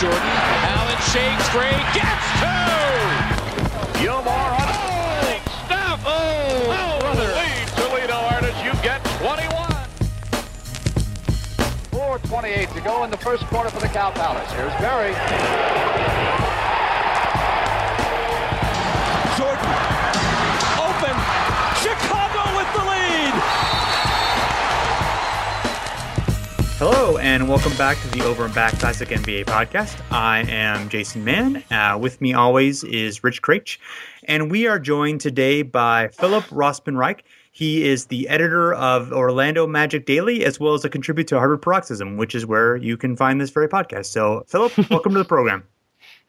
Jordan. Allen shakes free, gets two! Gilmore on Oh, stop! Oh, Oh, oh brother. lead Toledo artist, you get 21. 4.28 to go in the first quarter for the Cow Palace. Here's Barry. Hello, and welcome back to the Over and Back Classic NBA podcast. I am Jason Mann. Uh, with me always is Rich Kraetsch, and we are joined today by Philip Rossman Reich. He is the editor of Orlando Magic Daily, as well as a contributor to Hardwood Paroxysm, which is where you can find this very podcast. So, Philip, welcome to the program.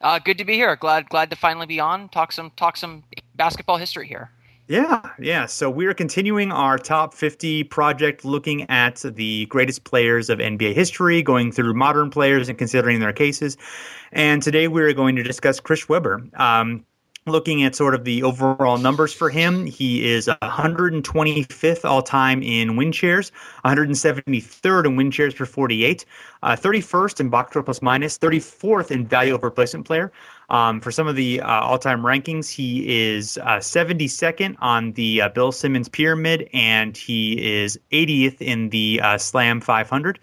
Uh, good to be here. Glad glad to finally be on. Talk some talk some basketball history here. Yeah, yeah. So we are continuing our top 50 project looking at the greatest players of NBA history, going through modern players and considering their cases. And today we're going to discuss Chris Webber. Um, looking at sort of the overall numbers for him, he is 125th all time in win shares, 173rd in win shares per 48, uh, 31st in box score plus minus, 34th in value over replacement player. Um, for some of the uh, all-time rankings, he is uh, 72nd on the uh, Bill Simmons pyramid, and he is 80th in the uh, Slam 500.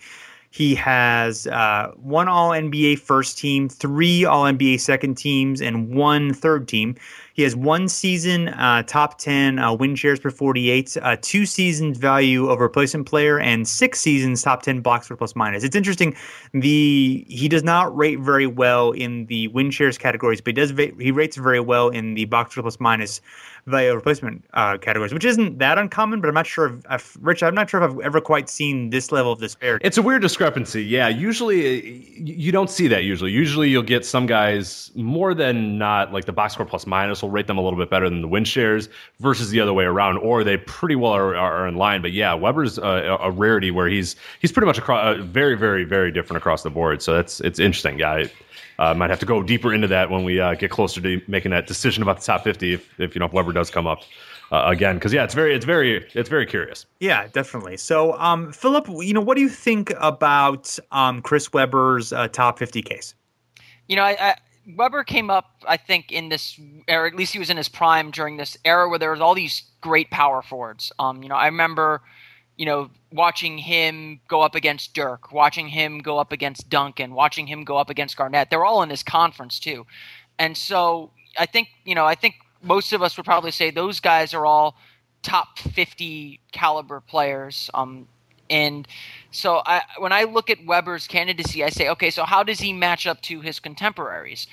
He has uh, one All NBA first team, three All NBA second teams, and one third team. He has one season uh, top 10 uh, win shares per 48, uh, two seasons value of replacement player, and six seasons top 10 box score plus minus. It's interesting. The he does not rate very well in the win shares categories, but he does va- he rates very well in the box score plus minus value replacement uh, categories, which isn't that uncommon. But I'm not sure if, if Rich, I'm not sure if I've ever quite seen this level of disparity. It's a weird discrepancy. Yeah, usually uh, you don't see that. Usually, usually you'll get some guys more than not like the box score plus minus will rate them a little bit better than the win shares versus the other way around, or they pretty well are, are in line. But yeah, Webber's a, a rarity where he's he's pretty much across, uh, very very very different across the board. So that's it's interesting. Yeah. I, uh, might have to go deeper into that when we uh, get closer to making that decision about the top 50 if, if you know if Webber does come up uh, again because yeah it's very it's very it's very curious Yeah, definitely. So, um, Philip, you know, what do you think about um, Chris Webber's uh, top 50 case? You know, I, I, Webber came up, I think, in this, or at least he was in his prime during this era where there was all these great power forwards. Um, you know, I remember, you know, watching him go up against Dirk, watching him go up against Duncan, watching him go up against Garnett. They're all in this conference too, and so I think, you know, I think most of us would probably say those guys are all top 50 caliber players. Um, and so I, when I look at Webber's candidacy, I say, okay, so how does he match up to his contemporaries?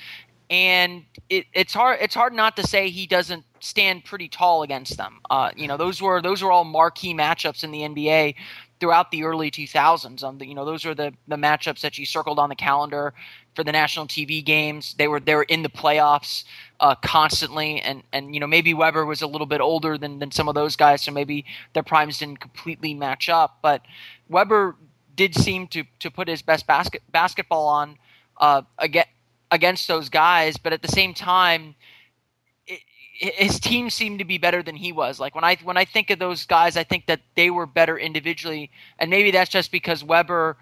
And it, it's hard. It's hard not to say he doesn't stand pretty tall against them. Uh, you know, those were those were all marquee matchups in the NBA throughout the early 2000s. Um, the, you know, those are the the matchups that you circled on the calendar for the national TV games. They were they were in the playoffs uh, constantly, and and you know maybe Webber was a little bit older than than some of those guys, so maybe their primes didn't completely match up. But Webber did seem to to put his best basket basketball on uh, against against those guys, but at the same time. his team seemed to be better than he was. Like when I when I think of those guys, I think that they were better individually, and maybe that's just because Webber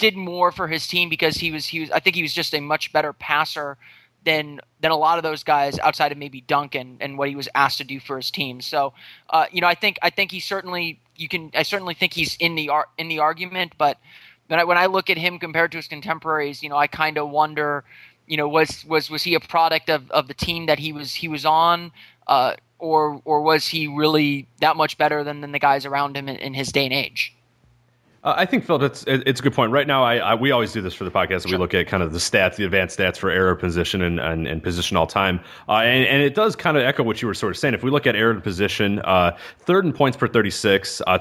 did more for his team because he was he was I think he was just a much better passer than than a lot of those guys outside of maybe Duncan and what he was asked to do for his team. So, uh, you know, I think I think he certainly you can I certainly think he's in the ar- in the argument, but when I, when I look at him compared to his contemporaries, you know, I kind of wonder, you know, was was was he a product of, of the team that he was he was on, uh, or or was he really that much better than, than the guys around him in, in his day and age? Uh, I think Phil, it's it's a good point. Right now, I, I, we always do this for the podcast. Sure. We look at kind of the stats, the advanced stats for error position and, and, and position all time, uh, and, and it does kind of echo what you were sort of saying. If we look at error position, uh, third in points per thirty six, uh,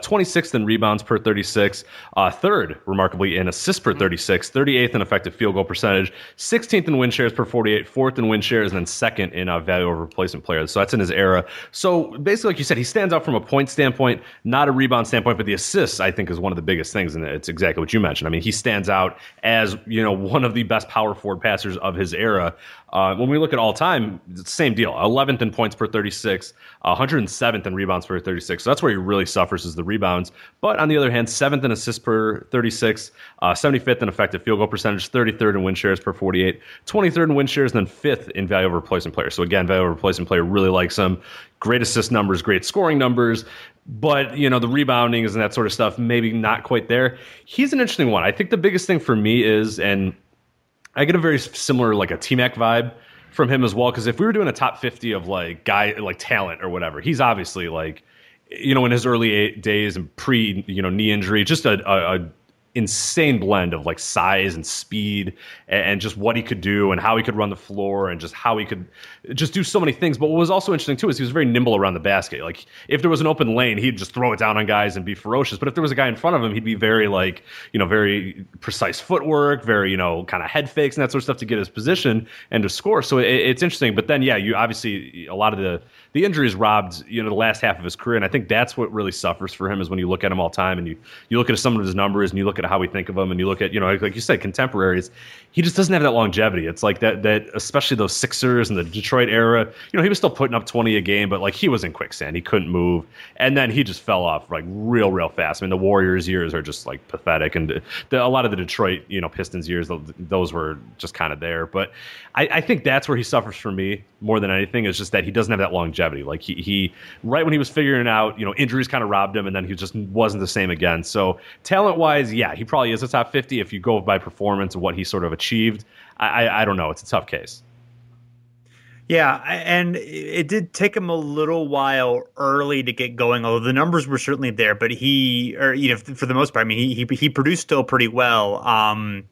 in rebounds per thirty six, uh, third remarkably in assists per mm-hmm. thirty six, thirty eighth in effective field goal percentage, sixteenth in win shares per forty eight, fourth in win shares, and then second in uh, value over replacement players. So that's in his era. So basically, like you said, he stands out from a point standpoint, not a rebound standpoint, but the assists I think is one of the biggest things, and it's exactly what you mentioned. I mean, he stands out as you know one of the best power forward passers of his era. Uh, when we look at all time, same deal. 11th in points per 36, 107th in rebounds per 36. So that's where he really suffers is the rebounds. But on the other hand, 7th in assists per 36, uh, 75th in effective field goal percentage, 33rd in win shares per 48, 23rd in win shares, and then 5th in value over replacement player. So again, value over replacement player really likes him. Great assist numbers, great scoring numbers but you know the rebounding and that sort of stuff maybe not quite there. He's an interesting one. I think the biggest thing for me is and i get a very similar like a t-mac vibe from him as well because if we were doing a top 50 of like guy like talent or whatever he's obviously like you know in his early days and pre you know knee injury just a, a, a insane blend of like size and speed and, just what he could do and how he could run the floor and just how he could just do so many things. But what was also interesting too is he was very nimble around the basket. Like if there was an open lane, he'd just throw it down on guys and be ferocious. But if there was a guy in front of him, he'd be very like, you know, very precise footwork, very, you know, kind of head fakes and that sort of stuff to get his position and to score. So it, it's interesting. But then, yeah, you obviously a lot of the the injuries robbed you know the last half of his career, and I think that's what really suffers for him is when you look at him all time and you you look at some of his numbers and you look at how we think of him and you look at you know like you said contemporaries, he just doesn't have that longevity. It's like that that especially those Sixers and the Detroit era. You know he was still putting up twenty a game, but like he was in quicksand. He couldn't move, and then he just fell off like real real fast. I mean the Warriors years are just like pathetic, and the, a lot of the Detroit you know Pistons years those were just kind of there. But I, I think that's where he suffers for me more than anything is just that he doesn't have that longevity longevity. Like he, he right when he was figuring out, you know, injuries kind of robbed him, and then he just wasn't the same again. So talent wise, yeah, he probably is a top fifty if you go by performance and what he sort of achieved. I, I, I don't know. It's a tough case. Yeah, and it did take him a little while early to get going. Although the numbers were certainly there, but he, or you know, for the most part, I mean, he he, he produced still pretty well. Um,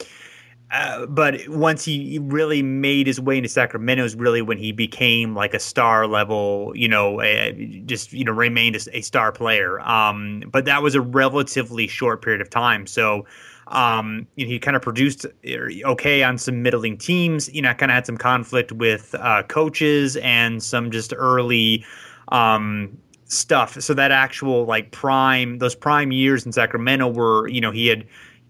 uh, but once he really made his way into Sacramento is really when he became like a star level, you know, just you know remained a, a star player. Um, but that was a relatively short period of time. So um, you know, he kind of produced er, okay on some middling teams. You know, kind of had some conflict with uh, coaches and some just early um, stuff. So that actual like prime, those prime years in Sacramento were, you know, he had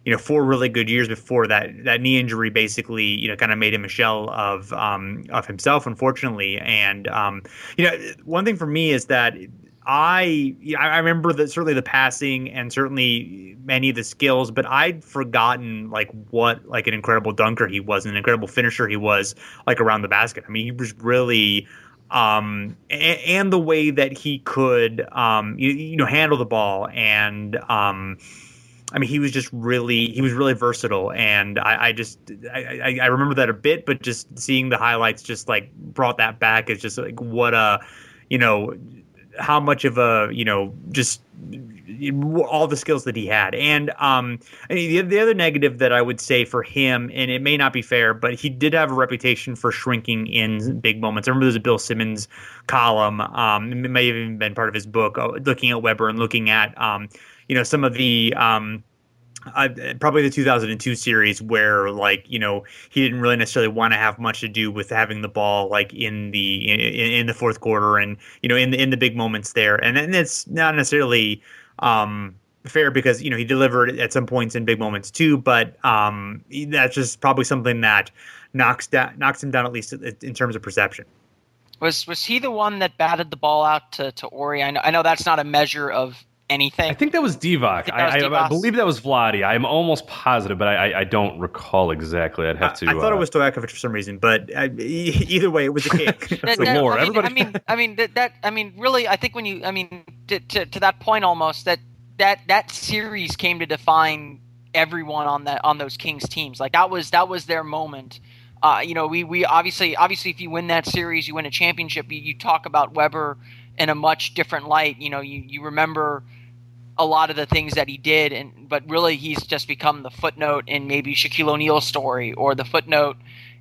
you know four really good years before that that knee injury basically you know kind of made him a shell of um, of himself unfortunately and um, you know one thing for me is that I I remember that certainly the passing and certainly many of the skills, but I'd forgotten like what like an incredible dunker he was, an incredible finisher he was like around the basket. I mean, he was really um and, and the way that he could um you, you know handle the ball and um I mean, he was just really he was really versatile, and I, I just I, I, remember that a bit, but just seeing the highlights just like brought that back. It's just like what a you know how much of a you know just all the skills that he had and um the, the other negative that i would say for him and it may not be fair but he did have a reputation for shrinking in big moments i remember there's a bill simmons column um it may have even been part of his book uh, looking at webber and looking at um you know some of the um, uh, probably the 2002 series where like you know he didn't really necessarily want to have much to do with having the ball like in the in, in the fourth quarter and you know in the in the big moments there and and it's not necessarily um fair because you know he delivered at some points in big moments too but um that's just probably something that knocks down knocks him down at least in terms of perception was was he the one that batted the ball out to, to Horry? I know, I know that's not a measure of anything. I think that was Divac. I, I, I, believe that was Vladi. I'm almost positive, but I, I don't recall exactly. I'd have to. I, thought uh, it was Stojakovic for some reason, but either way, it was a kick. that, that, I mean, I mean, I mean that, that, I mean, really, I think when you, I mean, to, to, to that point, almost that that that series came to define everyone on that on those Kings teams. Like that was that was their moment. Uh, you know, we we obviously obviously if you win that series, you win a championship. You, you talk about Webber in a much different light. You know, you you remember a lot of the things that he did, and but really he's just become the footnote in maybe Shaquille O'Neal's story or the footnote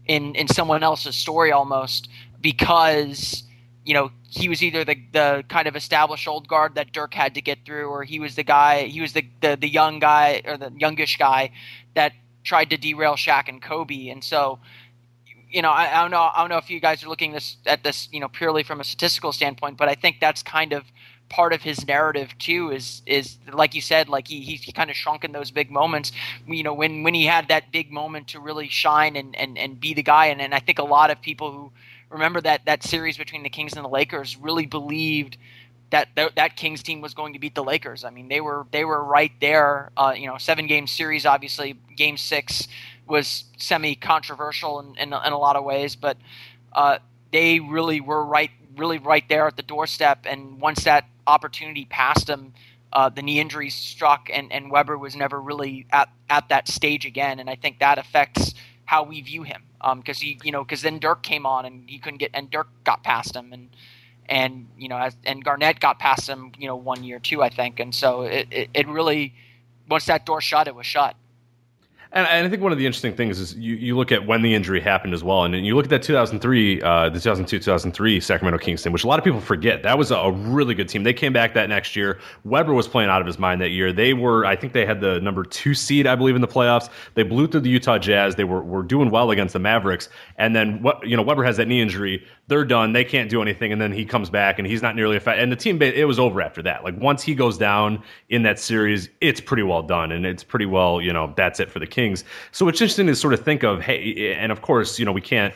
in in someone else's story almost because you know he was either the the kind of established old guard that Dirk had to get through, or he was the guy he was the the, the young guy or the youngish guy that tried to derail Shaq and Kobe, and so you know, I, I, don't know. I don't know if you guys are looking this at this, you know, purely from a statistical standpoint, but I think that's kind of part of his narrative too is is like you said like he he kind of shrunk in those big moments. You know when when he had that big moment to really shine and and, and be the guy and, and I think a lot of people who remember that that series between the Kings and the Lakers really believed that th- that Kings team was going to beat the Lakers. I mean they were they were right there uh, you know seven game series obviously game 6 was semi controversial in, in, in a lot of ways but uh, they really were right really right there at the doorstep and once that opportunity passed him. Uh, the knee injury struck, and, and Webber was never really at, at that stage again. And I think that affects how we view him because um, he, you know, because then Dirk came on and he couldn't get, and Dirk got past him, and and you know, as, and Garnett got past him, you know, one year too, I think. And so it, it, it really, once that door shut, it was shut. And, I think one of the interesting things is you, you look at when the injury happened as well, and you look at that 2003, uh, the 2002 2003 Sacramento Kings team, which a lot of people forget. That was a really good team. They came back that next year. Webber was playing out of his mind that year. They were, I think, they had the number two seed, I believe, in the playoffs. They blew through the Utah Jazz. They were were doing well against the Mavericks, and then what? You know, Webber has that knee injury. They're done. They can't do anything, and then he comes back, and he's not nearly effective. And the team, it was over after that. Like once he goes down in that series, it's pretty well done, and it's pretty well, you know, that's it for the Kings. So it's interesting to sort of think of, hey, and of course, you know, we can't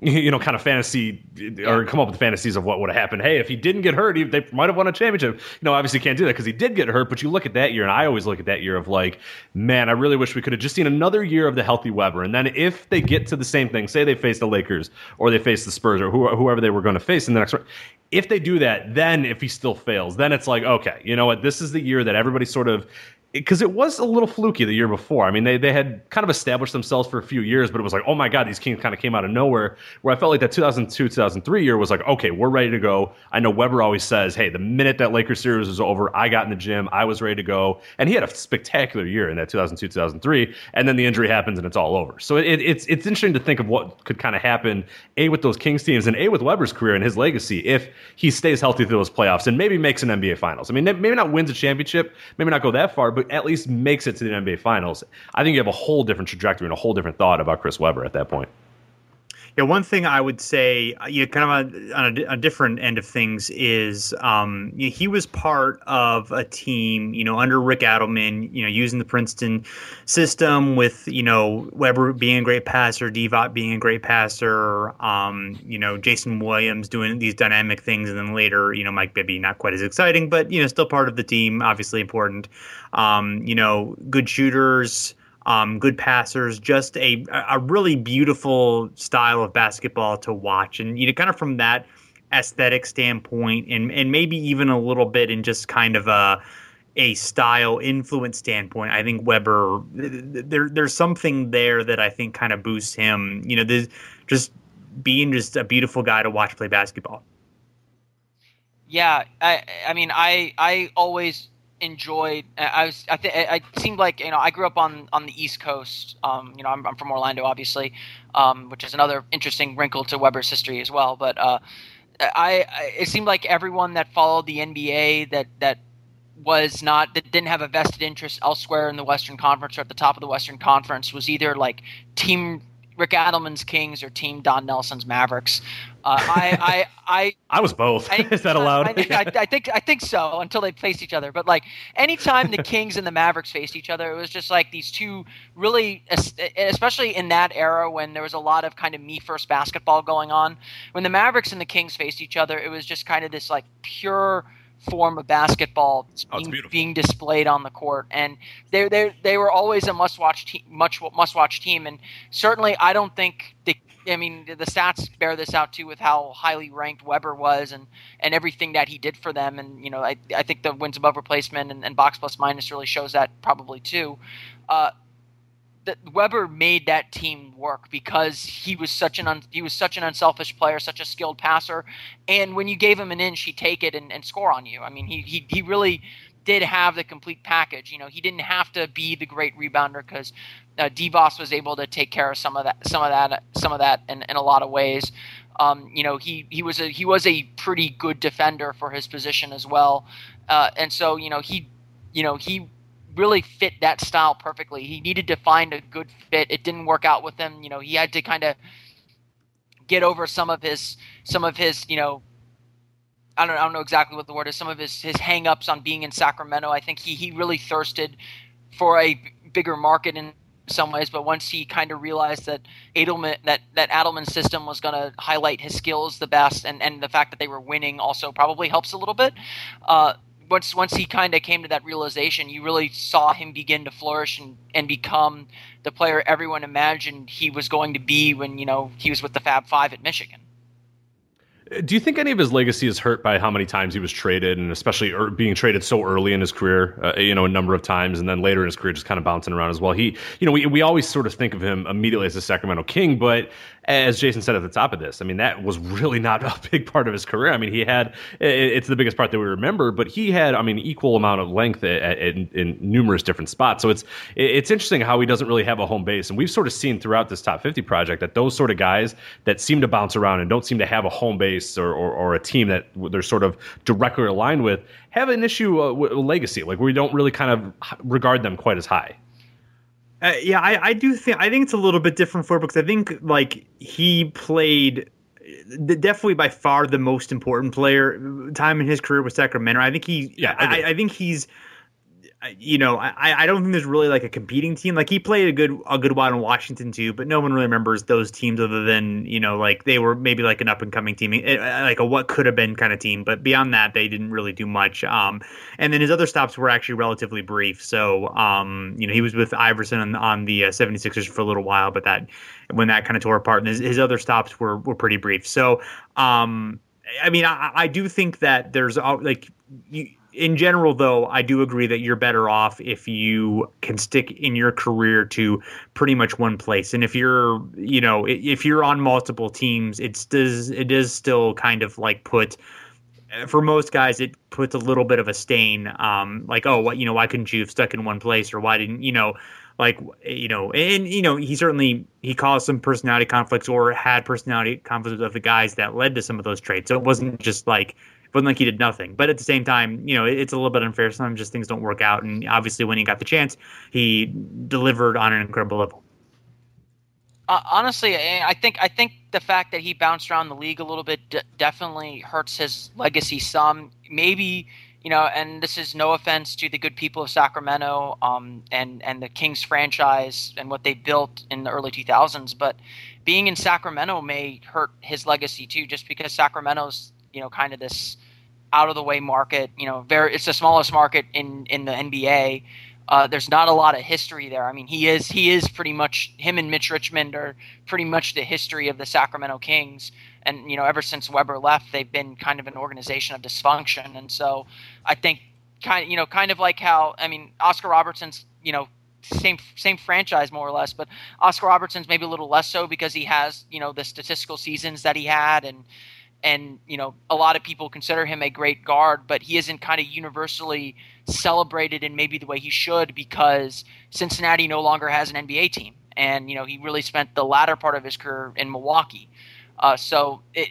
you know, kind of fantasy or come up with fantasies of what would have happened. Hey, if he didn't get hurt, he, they might have won a championship. You know, obviously can't do that because he did get hurt. But you look at that year, and I always look at that year of like, man, I really wish we could have just seen another year of the healthy Webber. And then if they get to the same thing, say they face the Lakers or they face the Spurs or whoever they were going to face in the next. Round, if they do that, then if he still fails, then it's like, okay, you know what? This is the year that everybody sort of because it was a little fluky the year before. I mean, they they had kind of established themselves for a few years, but it was like, oh my god, these Kings kind of came out of nowhere. Where I felt like that 2002 2003 year was like, okay, we're ready to go. I know Webber always says, hey, the minute that Lakers series was over, I got in the gym, I was ready to go, and he had a spectacular year in that 2002 2003. And then the injury happens and it's all over. So it, it's it's interesting to think of what could kind of happen a with those Kings teams and a with Webber's career and his legacy if he stays healthy through those playoffs and maybe makes an NBA Finals. I mean, maybe not wins a championship, maybe not go that far, but but at least makes it to the NBA Finals, I think you have a whole different trajectory and a whole different thought about Chris Webber at that point. Yeah, one thing I would say, uh, you know, kind of on a, a, different end of things is um, you know, he was part of a team, you know, under Rick Adelman, you know, using the Princeton system with, you know, Webber being a great passer, Divac being a great passer, um, you know, Jason Williams doing these dynamic things, and then later, you know, Mike Bibby not quite as exciting, but you know, still part of the team, obviously important. Um, you know, good shooters um, good passers, just a a really beautiful style of basketball to watch, and you know, kind of from that aesthetic standpoint, and and maybe even a little bit in just kind of a a style influence standpoint, I think Webber there there's something there that I think kind of boosts him. You know, just being just a beautiful guy to watch play basketball. Yeah, I I mean I I always enjoyed. I was. I think it seemed like you know I grew up on on the East Coast. Um, you know, I'm, I'm from Orlando, obviously, um, which is another interesting wrinkle to Webber's history as well. But uh, I, I, it seemed like everyone that followed the NBA that that was not that didn't have a vested interest elsewhere in the Western Conference or at the top of the Western Conference was either like team Rick Adelman's Kings or Team Don Nelson's Mavericks. Uh, I, I, I, I was both. I, Is that allowed? I, I, I, think I think so until they faced each other. But like anytime the Kings and the Mavericks faced each other, it was just like these two really, especially in that era when there was a lot of kind of me first basketball going on. When the Mavericks and the Kings faced each other, it was just kind of this like pure form of basketball oh, being, being, displayed on the court, and they they they were always a must watch team, much must watch team, and certainly I don't think the I mean the stats bear this out too with how highly ranked Webber was and and everything that he did for them, and you know I I think the wins above replacement and, and box plus minus really shows that probably too. Uh, that Webber made that team work because he was such an un, he was such an unselfish player, such a skilled passer, and when you gave him an inch, he'd take it and, and score on you. I mean, he, he he really did have the complete package. You know, he didn't have to be the great rebounder because uh, Divac was able to take care of some of that, some of that, some of that, in, in a lot of ways. Um, you know, he he was a he was a pretty good defender for his position as well, uh, and so you know he you know he really fit that style perfectly. He needed to find a good fit. It didn't work out with him. You know, he had to kind of get over some of his some of his you know I don't, I don't know exactly what the word is. Some of his his hangups on being in Sacramento. I think he he really thirsted for a bigger market in some ways. But once he kind of realized that Adelman that that Adelman's system was going to highlight his skills the best, and and the fact that they were winning also probably helps a little bit. Uh, once once he kind of came to that realization, you really saw him begin to flourish and, and become the player everyone imagined he was going to be when you know he was with the Fab Five at Michigan. Do you think any of his legacy is hurt by how many times he was traded, and especially er, being traded so early in his career? Uh, you know, a number of times, and then later in his career, just kind of bouncing around as well. He, you know, we, we always sort of think of him immediately as a Sacramento King, but as Jason said at the top of this, I mean, that was really not a big part of his career. I mean, he had it's the biggest part that we remember, but he had, I mean, equal amount of length in, in numerous different spots. So it's it's interesting how he doesn't really have a home base, and we've sort of seen throughout this top 50 project that those sort of guys that seem to bounce around and don't seem to have a home base or, or, or a team that they're sort of directly aligned with have an issue uh, with legacy. Like we don't really kind of regard them quite as high. Uh, yeah, I, I do think I think it's a little bit different for because I think like he played definitely by far the most important player time in his career with Sacramento. I think he yeah I, I think he's you know, I, I don't think there's really like a competing team. Like he played a good a good while in Washington too, but no one really remembers those teams other than you know like they were maybe like an up and coming team, eh, like a what could have been kind of team. But beyond that, they didn't really do much. Um, and then his other stops were actually relatively brief. So um, you know, he was with Iverson on, on the uh, 76ers for a little while, but that when that kind of tore apart, and his, his other stops were were pretty brief. So um, I mean, I, I do think that there's like you in general, though, I do agree that you're better off if you can stick in your career to pretty much one place. And if you're, you know, if you're on multiple teams, it's does it does still kind of like put for most guys it puts a little bit of a stain. Um, like oh, what you know, why couldn't you have stuck in one place, or why didn't you know? Like you know, and you know, he certainly he caused some personality conflicts or had personality conflicts of the guys that led to some of those traits. So it wasn't just like wasn't like he did nothing. But at the same time, you know, it's a little bit unfair. Sometimes just things don't work out. And obviously, when he got the chance, he delivered on an incredible level. Uh, honestly, I think I think the fact that he bounced around the league a little bit d- definitely hurts his legacy some. Maybe you know, and this is no offense to the good people of Sacramento um, and and the Kings franchise and what they built in the early 2000s, but being in Sacramento may hurt his legacy too, just because Sacramento's you know kind of this out of the way market. You know, very it's the smallest market in in the NBA. Uh, there's not a lot of history there. I mean, he is he is pretty much him and Mitch Richmond are pretty much the history of the Sacramento Kings. And you know, ever since Webber left, they've been kind of an organization of dysfunction. And so, I think kind of you know kind of like how I mean Oscar Robertson's you know same same franchise more or less, but Oscar Robertson's maybe a little less so because he has you know the statistical seasons that he had and and you know a lot of people consider him a great guard but he isn't kind of universally celebrated in maybe the way he should because Cincinnati no longer has an NBA team and you know he really spent the latter part of his career in Milwaukee uh, so it,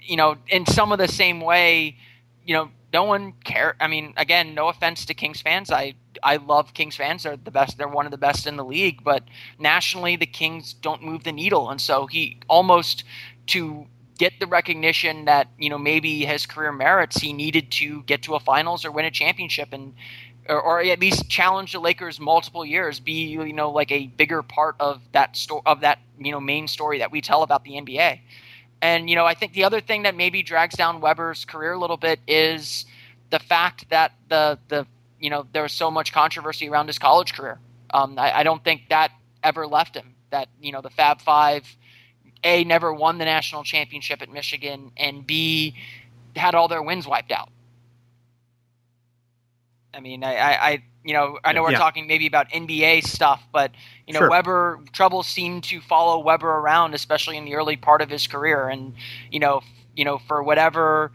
you know in some of the same way you know no one care. I mean, again, no offense to Kings fans. I I love Kings fans. They're the best. They're one of the best in the league. But nationally, the Kings don't move the needle, and so he almost to get the recognition that you know maybe his career merits, he needed to get to a finals or win a championship, and or, or at least challenge the Lakers multiple years, be you know like a bigger part of that story of that you know main story that we tell about the NBA. And you know, I think the other thing that maybe drags down Webber's career a little bit is the fact that the the you know there was so much controversy around his college career. Um, I, I don't think that ever left him. That you know the Fab Five, a never won the national championship at Michigan, and b had all their wins wiped out. I mean, I, I, I you know, I know we're Yeah. talking maybe about NBA stuff, but you know, Sure. Webber troubles seem to follow Webber around, especially in the early part of his career, and you know, f- you know, for whatever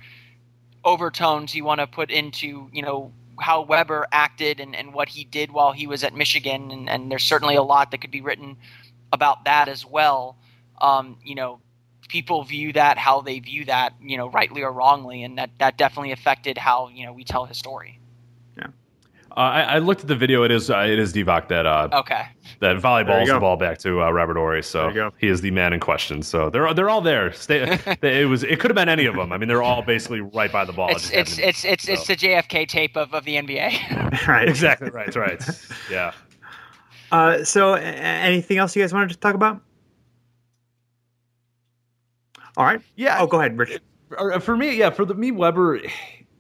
overtones you want to put into, you know, how Webber acted and, and what he did while he was at Michigan, and, and there's certainly a lot that could be written about that as well. Um, you know, people view that how they view that, you know, rightly or wrongly, and that that definitely affected how you know we tell his story. Uh, I, I looked at the video. It is uh, it is Divac that uh, Okay. that volleyballs the ball back to uh, Robert Horry. So he is the man in question. So they're they're all there. Stay, they, it was it could have been any of them. I mean, they're all basically right by the ball. It's just it's it's it's it's the JFK tape of, of the NBA. right. exactly right. Right. Yeah. Uh, so, a- a- anything else you guys wanted to talk about? All right. Yeah. Oh, go ahead, Rich. Uh, For me, yeah, for the me Webber,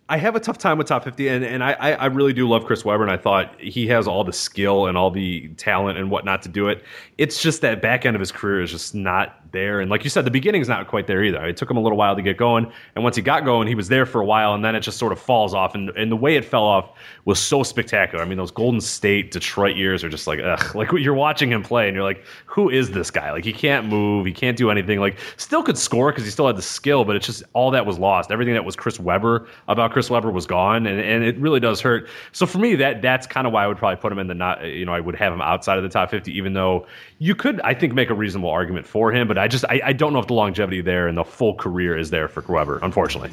I have a tough time with top fifty, and, and I, I I really do love Chris Webber, and I thought he has all the skill and all the talent and whatnot to do it. It's just that back end of his career is just not there, and like you said, the beginning's not quite there either. It took him a little while to get going, and once he got going, he was there for a while, and then it just sort of falls off, and and the way it fell off was so spectacular. I mean, those Golden State Detroit years are just like ugh, like you're watching him play, and you're like, who is this guy? Like he can't move, he can't do anything. Like still could score because he still had the skill, but it's just all that was lost. Everything that was Chris Webber about Chris Webber was gone, and, and it really does hurt. So for me, that that's kind of why I would probably put him in the not. You know, I would have him outside of the top fifty, even though you could, I think, make a reasonable argument for him. But I just I, I don't know if the longevity there and the full career is there for Webber, unfortunately.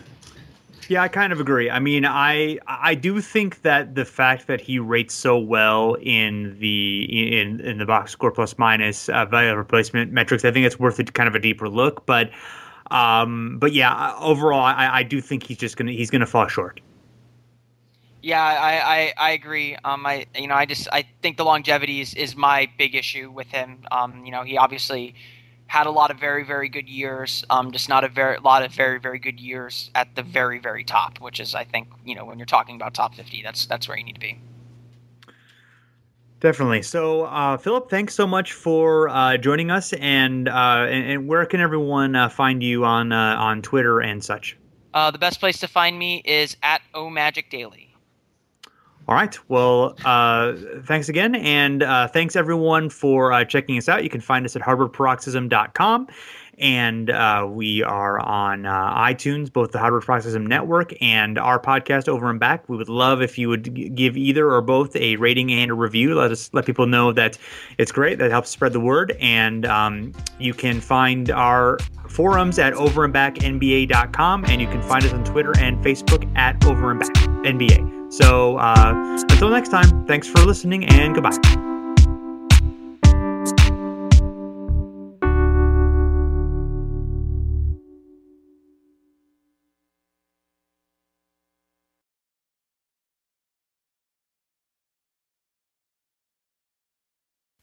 Yeah, I kind of agree. I mean, I I do think that the fact that he rates so well in the in in the box score plus minus uh, value replacement metrics, I think it's worth it kind of a deeper look. But um, but yeah, overall, I, I do think he's just gonna he's gonna fall short. Yeah, I, I, I agree. Um, I you know I just I think the longevity is, is my big issue with him. Um, you know he obviously had a lot of very very good years. Um, just not a very lot of very very good years at the very very top, which is I think you know when you're talking about top fifty, that's that's where you need to be. Definitely. So, uh, Philip, thanks so much for uh, joining us. And, uh, and and where can everyone uh, find you on uh, on Twitter and such? Uh, the best place to find me is at O Magic Daily. All right. Well, uh, thanks again. And uh, thanks everyone for uh, checking us out. You can find us at hardwoodparoxysm.com. And uh, we are on uh, iTunes, both the Hardwood Paroxysm Network and our podcast over and back. We would love if you would g- give either or both a rating and a review. Let us let people know that it's great. That helps spread the word. And um, you can find our forums at overandbacknba.com. And you can find us on Twitter and Facebook at overandbacknba. So uh, until next time, thanks for listening and goodbye.